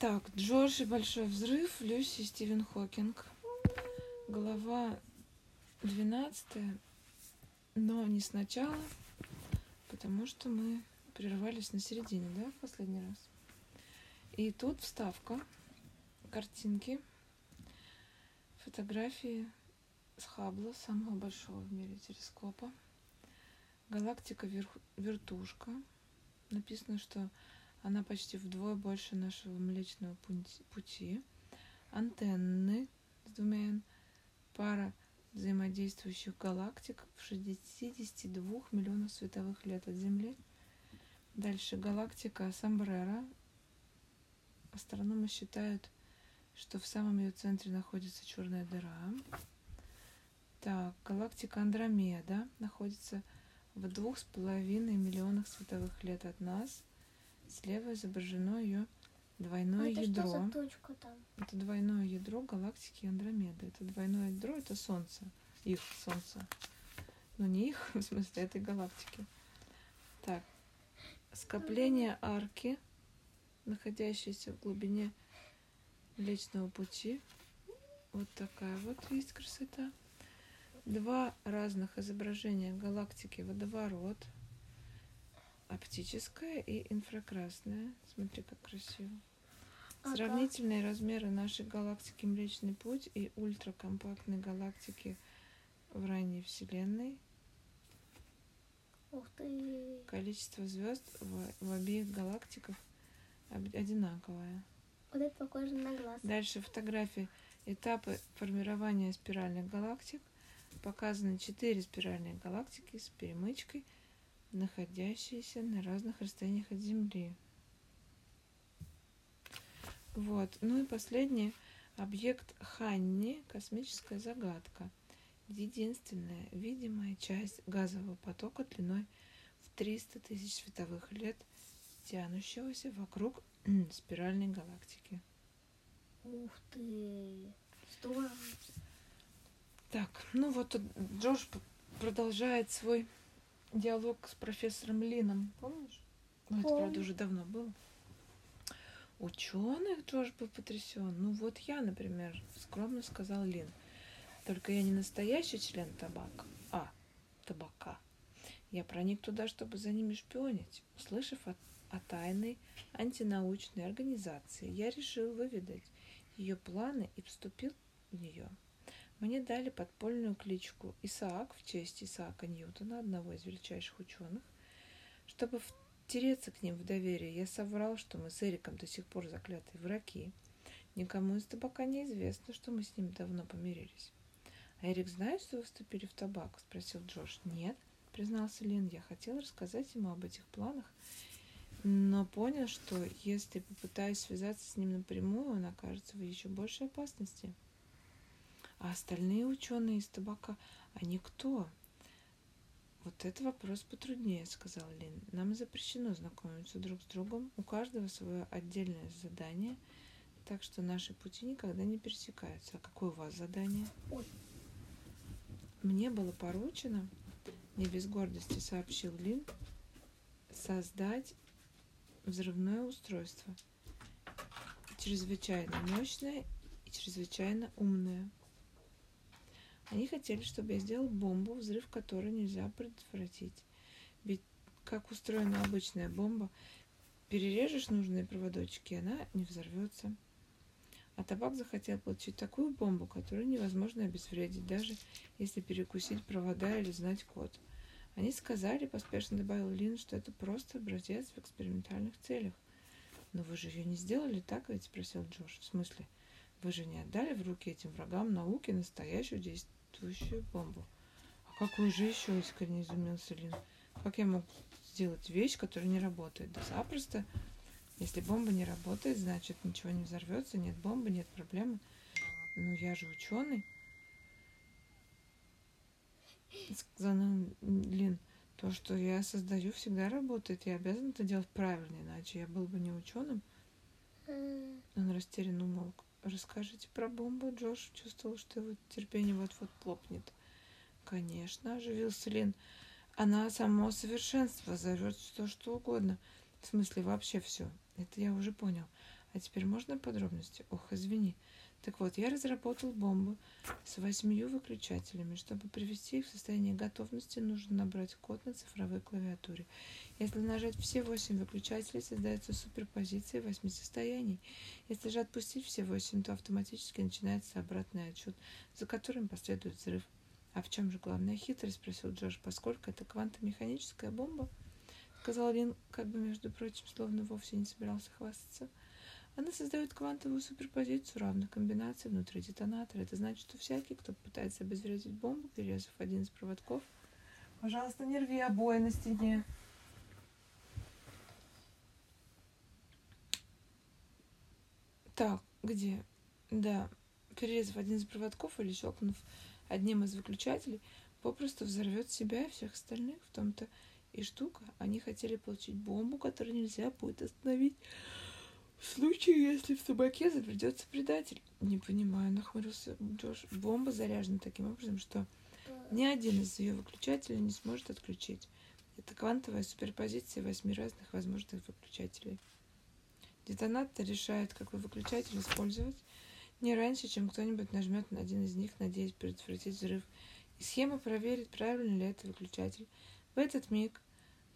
Так, Джордж и Большой взрыв, Люси и Стивен Хокинг. Глава 12, но не сначала, потому что мы прервались на середине, да, в последний раз. И тут вставка, картинки, фотографии с Хаббла, самого большого в мире телескопа. Галактика верх, вертушка. Написано, что она почти вдвое больше нашего Млечного пути. Антенны с двумя N. Пара взаимодействующих галактик в 62 миллионах световых лет от Земли. Дальше галактика Самбрера. Астрономы считают, что в самом ее центре находится черная дыра. Так, галактика Андромеда находится в двух с половиной миллионах световых лет от нас. Слева изображено ее двойное а это ядро. Что за точка там? Это двойное ядро галактики Андромеда. Это двойное ядро это Солнце. Их Солнце. Но не их, в смысле этой галактики. Так. Скопление арки, находящееся в глубине Млечного пути. Вот такая вот есть красота. Два разных изображения галактики водоворот – оптическая и инфракрасная. Смотри, как красиво. Ага. Сравнительные размеры нашей галактики Млечный Путь и ультракомпактной галактики в ранней Вселенной. Ух ты! Количество звезд в, в обеих галактиках одинаковое. Вот это похоже на глаз. Дальше фотографии. Этапы формирования спиральных галактик. Показаны четыре спиральные галактики с перемычкой – находящиеся на разных расстояниях от Земли. Вот. Ну и последний объект Ханни – космическая загадка. Единственная видимая часть газового потока длиной в 300 тысяч световых лет, тянущегося вокруг спиральной галактики. Ух ты! Здорово! Так, ну вот тут Джордж продолжает свой диалог с профессором Лином, помнишь? Ну, это, правда, уже давно было. Ученых Джош был потрясен. Ну вот я, например, скромно сказал Лин. Только я не настоящий член табака, а табака. Я проник туда, чтобы за ними шпионить. Услышав о, о тайной антинаучной организации, я решил выведать ее планы и вступил в нее. Мне дали подпольную кличку Исаак в честь Исаака Ньютона, одного из величайших ученых. Чтобы втереться к ним в доверие, я соврал, что мы с Эриком до сих пор заклятые враги. Никому из табака не известно, что мы с ним давно помирились. «А Эрик знает, что вы вступили в табак?» – спросил Джош. «Нет», – признался Лин. «Я хотел рассказать ему об этих планах, но понял, что если попытаюсь связаться с ним напрямую, он окажется в еще большей опасности». А остальные ученые из табака, они кто? Вот это вопрос потруднее, сказал Лин. Нам запрещено знакомиться друг с другом. У каждого свое отдельное задание, так что наши пути никогда не пересекаются. А какое у вас задание? Ой. Мне было поручено, не без гордости сообщил Лин, создать взрывное устройство. Чрезвычайно мощное и чрезвычайно умное. Они хотели, чтобы я сделал бомбу, взрыв которой нельзя предотвратить. Ведь как устроена обычная бомба, перережешь нужные проводочки, она не взорвется. А табак захотел получить такую бомбу, которую невозможно обезвредить, даже если перекусить провода или знать код. Они сказали, поспешно добавил Лин, что это просто образец в экспериментальных целях. Но вы же ее не сделали так, ведь спросил Джош. В смысле? Вы же не отдали в руки этим врагам науки настоящую действующую бомбу. А какую же еще, искренне изумился Лин. Как я мог сделать вещь, которая не работает? Да запросто. Если бомба не работает, значит ничего не взорвется, нет бомбы, нет проблемы. Ну я же ученый. Сказал Лин, то, что я создаю, всегда работает. Я обязан это делать правильно, иначе я был бы не ученым. Он растерянно умолк. Расскажите про бомбу. Джош чувствовал, что его терпение вот-вот лопнет. Конечно, оживился Лин. Она само совершенство, зовет все что угодно. В смысле, вообще все. Это я уже понял. А теперь можно подробности? Ох, извини. Так вот, я разработал бомбу с восьмию выключателями. Чтобы привести их в состояние готовности, нужно набрать код на цифровой клавиатуре. Если нажать все восемь выключателей, создается суперпозиция восьми состояний. Если же отпустить все восемь, то автоматически начинается обратный отчет, за которым последует взрыв. А в чем же главная хитрость, спросил Джош, поскольку это квантомеханическая бомба? Сказал Лин, как бы, между прочим, словно вовсе не собирался хвастаться. Она создает квантовую суперпозицию равных комбинаций внутри детонатора. Это значит, что всякий, кто пытается обезвредить бомбу, перерезав один из проводков, пожалуйста, не рви обои на стене. Так, где? Да, перерезав один из проводков или щелкнув одним из выключателей, попросту взорвет себя и всех остальных. В том-то и штука. Они хотели получить бомбу, которую нельзя будет остановить. В случае, если в табаке заведется предатель. Не понимаю, нахмурился Джош. Бомба заряжена таким образом, что ни один из ее выключателей не сможет отключить. Это квантовая суперпозиция восьми разных возможных выключателей. Детонатор решает, какой выключатель использовать, не раньше, чем кто-нибудь нажмет на один из них, надеясь предотвратить взрыв. И схема проверит, правильно ли это выключатель. В этот миг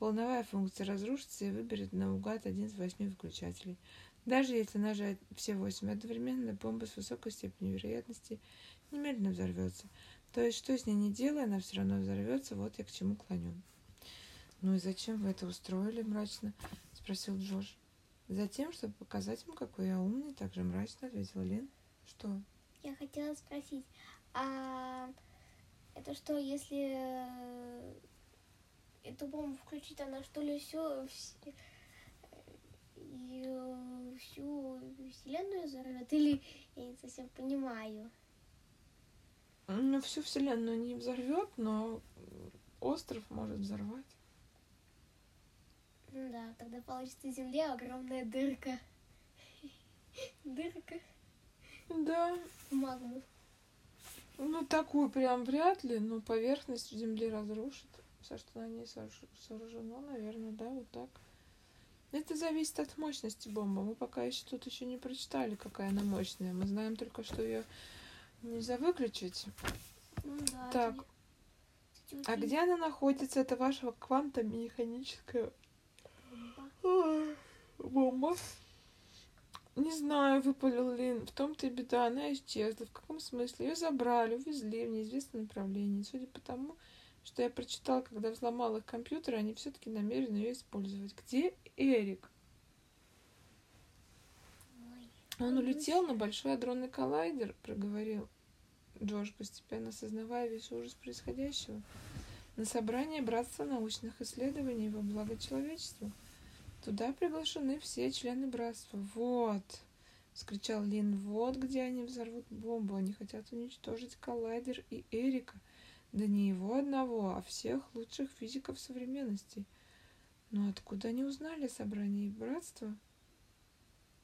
волновая функция разрушится и выберет наугад один из восьми выключателей. Даже если нажать все восемь одновременно, бомба с высокой степенью вероятности немедленно взорвется. То есть, что с ней не делая, она все равно взорвется, вот я к чему клоню. «Ну и зачем вы это устроили?» – мрачно спросил Джош. «Затем, чтобы показать им, какой я умный», – также мрачно ответил Лин. «Что?» Я хотела спросить, а это что, если э, эту бомбу включить, она что ли все, и э, всю вселенную взорвет? Или я не совсем понимаю. Ну, всю вселенную не взорвет, но остров может взорвать. Ну да, тогда получится Земле огромная дырка. Дырка Да, магму. ну такую прям вряд ли, но поверхность Земли разрушит. Все, что на ней сооружено, наверное, да, вот так. Это зависит от мощности бомбы. Мы пока еще тут еще не прочитали, какая она мощная. Мы знаем только, что ее нельзя выключить. Ну да. Так, это- а где она находится? Это ваша квантомеханическая бомба. Бомба? Не знаю, выпалил Лин. В том-то и беда, она исчезла. В каком смысле? Ее забрали, увезли в неизвестном направлении. Судя по тому, что я прочитала, когда взломал их компьютер, они все-таки намерены ее использовать. Где Эрик? Он Ой, улетел на большой адронный коллайдер, проговорил Джош, постепенно осознавая весь ужас происходящего. На собрание Братства научных исследований во благо человечеству. Туда приглашены все члены братства. Вот, вскричал Лин, вот где они взорвут бомбу. Они хотят уничтожить коллайдер и Эрика. Да не его одного, а всех лучших физиков современности. Но откуда они узнали о собрании братства?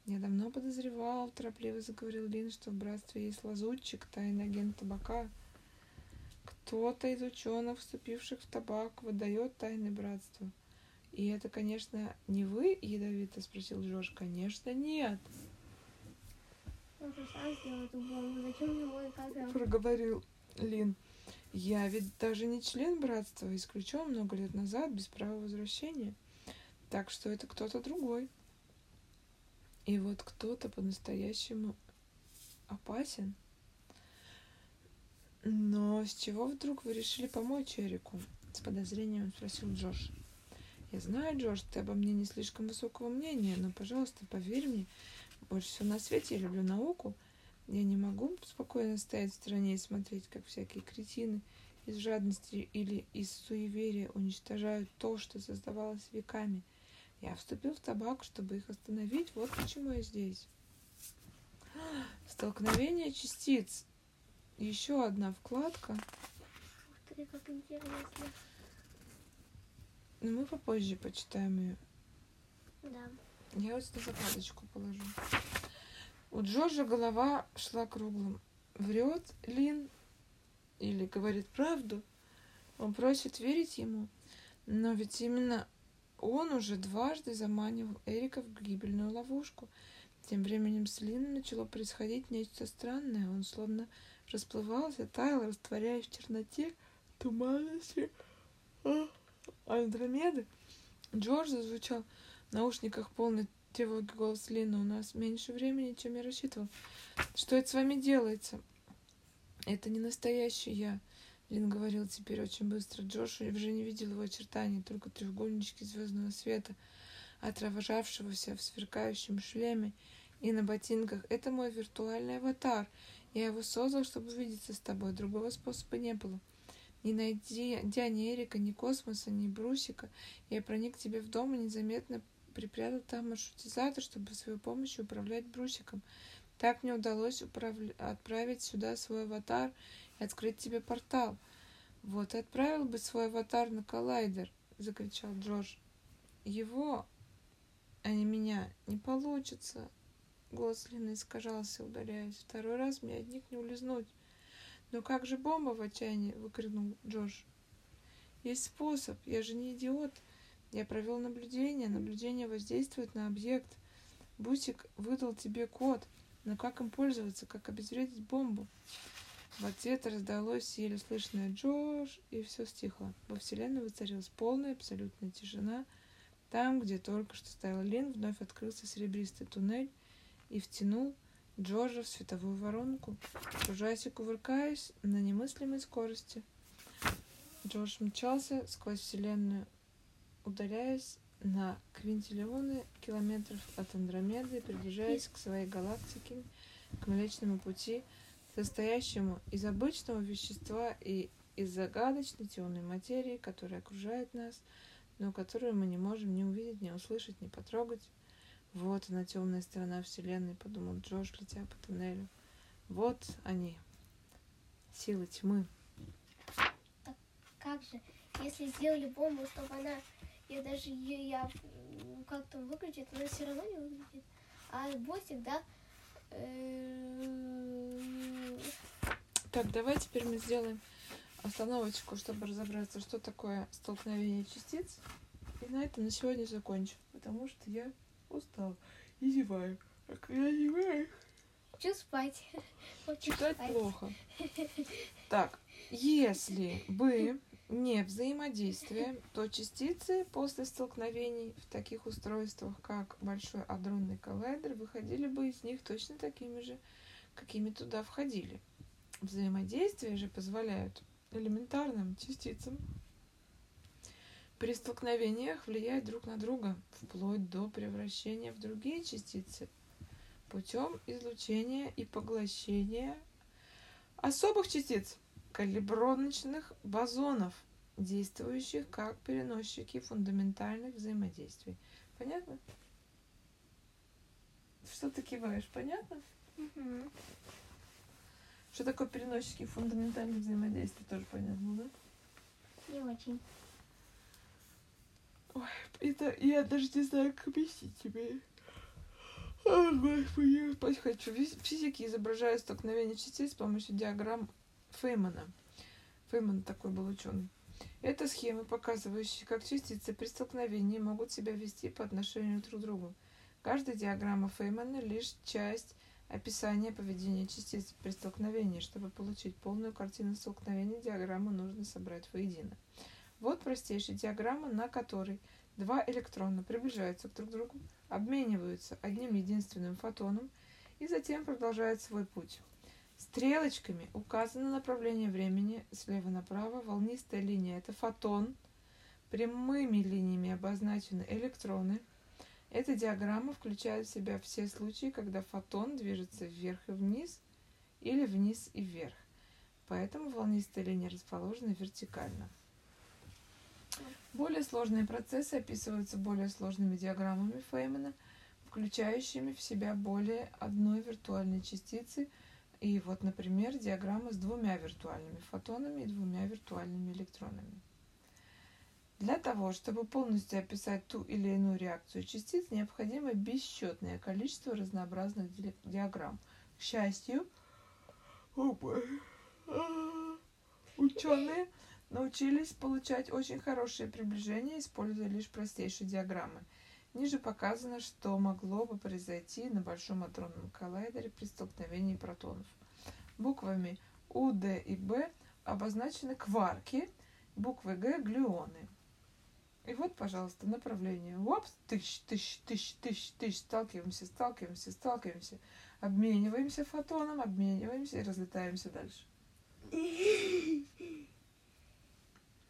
Я давно подозревал, торопливо заговорил Лин, что в братстве есть лазутчик, тайный агент табака. Кто-то из ученых, вступивших в табак, выдает тайны братства. И это, конечно, не вы, ядовито спросил Джош. Конечно, нет, проговорил Лин. Я ведь даже не член братства, исключен много лет назад без права возвращения. Так что это кто-то другой. И вот кто-то по-настоящему опасен. Но с чего вдруг вы решили помочь Эрику? С подозрением спросил Джош. Я знаю, Джош, ты обо мне не слишком высокого мнения, но, пожалуйста, поверь мне, больше всего на свете я люблю науку. Я не могу спокойно стоять в стороне и смотреть, как всякие кретины из жадности или из суеверия уничтожают то, что создавалось веками. Я вступил в табак, чтобы их остановить. Вот почему я здесь. Столкновение частиц. Еще одна вкладка. Ух ты, как интересно. Но мы попозже почитаем ее. Да. Я вот сюда закладочку положу. У Джорджа голова шла круглым. Врет Лин или говорит правду? Он просит верить ему. Но ведь именно он уже дважды заманивал Эрика в гибельную ловушку. Тем временем с Лином начало происходить нечто странное. Он словно расплывался, таял, растворяясь в черноте, туманности а, Андромеды. Джордж зазвучал в наушниках полный тревоги голос Лина. У нас меньше времени, чем я рассчитывал. Что это с вами делается? Это не настоящий я. Лин говорил теперь очень быстро. Джош уже не видел его очертаний, только треугольнички звездного света, отражавшегося в сверкающем шлеме и на ботинках. Это мой виртуальный аватар. Я его создал, чтобы увидеться с тобой. Другого способа не было. Не найдя ни Эрика, ни космоса, ни брусика, я проник к тебе в дом и незаметно припрятал там маршрутизатор, чтобы с своей помощью управлять брусиком. Так мне удалось управля... отправить сюда свой аватар и открыть тебе портал. Вот и отправил бы свой аватар на коллайдер, закричал Джордж. Его, а не меня, не получится. Голос Лины искажался, удаляясь. Второй раз мне от них не улизнуть. Но как же бомба в отчаянии? выкрикнул Джордж. Есть способ, я же не идиот. Я провел наблюдение. Наблюдение воздействует на объект. Бусик выдал тебе код. Но как им пользоваться? Как обезвредить бомбу? В ответ раздалось еле слышное «Джордж», и все стихло. Во вселенной воцарилась полная абсолютная тишина. Там, где только что стоял Лин, вновь открылся серебристый туннель и втянул Джорджа в световую воронку, кружаясь и кувыркаясь на немыслимой скорости. Джордж мчался сквозь вселенную, удаляясь на квинтиллионы километров от Андромеды, приближаясь к своей галактике, к Млечному пути, состоящему из обычного вещества и из загадочной темной материи, которая окружает нас, но которую мы не можем ни увидеть, ни услышать, ни потрогать. Вот она, темная сторона Вселенной, подумал Джош, летя по туннелю. Вот они, силы тьмы. Так как же, если сделали бомбу, чтобы она я даже я как-то выключит, но все равно не выглядит. А ботик, да? Э, так, давай теперь мы сделаем остановочку, чтобы разобраться, что такое столкновение частиц. И на этом на сегодня закончу, потому что я устал и зеваю. А когда зеваю... Хочу спать. Хочу Читать спать. плохо. Так, если бы не взаимодействие, то частицы после столкновений в таких устройствах, как Большой адронный коллайдер, выходили бы из них точно такими же, какими туда входили. Взаимодействие же позволяют элементарным частицам при столкновениях влиять друг на друга, вплоть до превращения в другие частицы путем излучения и поглощения особых частиц – калибровочных бозонов, действующих как переносчики фундаментальных взаимодействий. Понятно? Что ты киваешь? Понятно? Угу. Что такое переносчики фундаментальных взаимодействий? Тоже понятно, да? Не очень. Ой, это я даже не знаю, как объяснить тебе. О, господи, спать хочу. Физики изображают столкновение частиц с помощью диаграмм Феймана. Фейман такой был ученый. Это схемы, показывающие, как частицы при столкновении могут себя вести по отношению друг к другу. Каждая диаграмма Феймана лишь часть описания поведения частиц при столкновении. Чтобы получить полную картину столкновения, диаграмму нужно собрать воедино. Вот простейшая диаграмма, на которой два электрона приближаются друг к другу, обмениваются одним единственным фотоном и затем продолжают свой путь. Стрелочками указано направление времени слева направо. Волнистая линия – это фотон. Прямыми линиями обозначены электроны. Эта диаграмма включает в себя все случаи, когда фотон движется вверх и вниз или вниз и вверх. Поэтому волнистая линия расположена вертикально. Более сложные процессы описываются более сложными диаграммами Феймана, включающими в себя более одной виртуальной частицы – и вот, например, диаграмма с двумя виртуальными фотонами и двумя виртуальными электронами. Для того, чтобы полностью описать ту или иную реакцию частиц, необходимо бесчетное количество разнообразных диаграмм. К счастью, ученые научились получать очень хорошее приближение, используя лишь простейшие диаграммы. Ниже показано, что могло бы произойти на Большом адронном коллайдере при столкновении протонов. Буквами У, Д и Б обозначены кварки, буквы Г – глюоны. И вот, пожалуйста, направление. Опс, тысяч, тысяч, тысяч, тысяч, тысяч, сталкиваемся, сталкиваемся, сталкиваемся, обмениваемся фотоном, обмениваемся и разлетаемся дальше.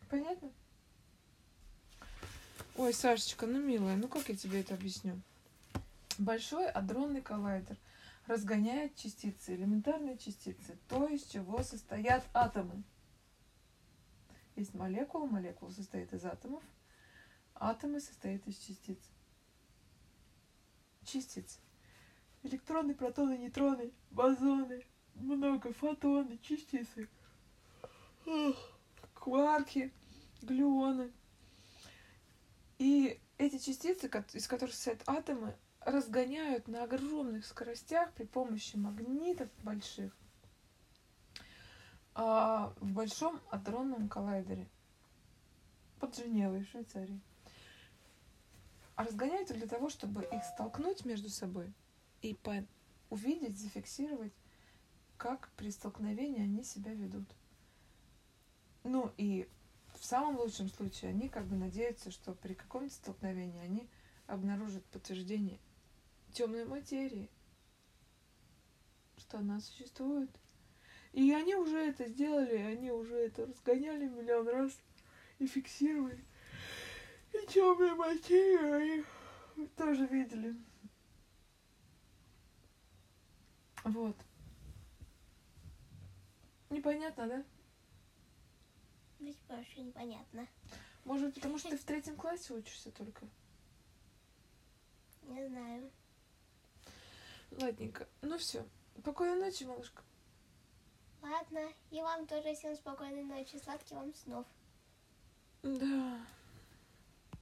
Понятно? Ой, Сашечка, ну милая, ну как я тебе это объясню? Большой адронный коллайдер разгоняет частицы, элементарные частицы, то, из чего состоят атомы. Есть молекула, молекула состоит из атомов, атомы состоят из частиц. Частицы. Электроны, протоны, нейтроны, бозоны, много, фотоны, частицы, кварки, глюоны. И эти частицы, из которых состоят атомы, разгоняют на огромных скоростях при помощи магнитов больших а, в большом адронном коллайдере под Женевой Швейцарии. А разгоняют для того, чтобы их столкнуть между собой и по увидеть, зафиксировать, как при столкновении они себя ведут. Ну и в самом лучшем случае они как бы надеются, что при каком-то столкновении они обнаружат подтверждение темной материи, что она существует. И они уже это сделали, они уже это разгоняли миллион раз и фиксировали. И темную материю они тоже видели. Вот. Непонятно, да? Ведь вообще непонятно. Может быть, потому что ты в третьем классе учишься только? Не знаю. Ладненько. Ну все. Спокойной ночи, малышка. Ладно. И вам тоже всем спокойной ночи. Сладких вам снов. Да.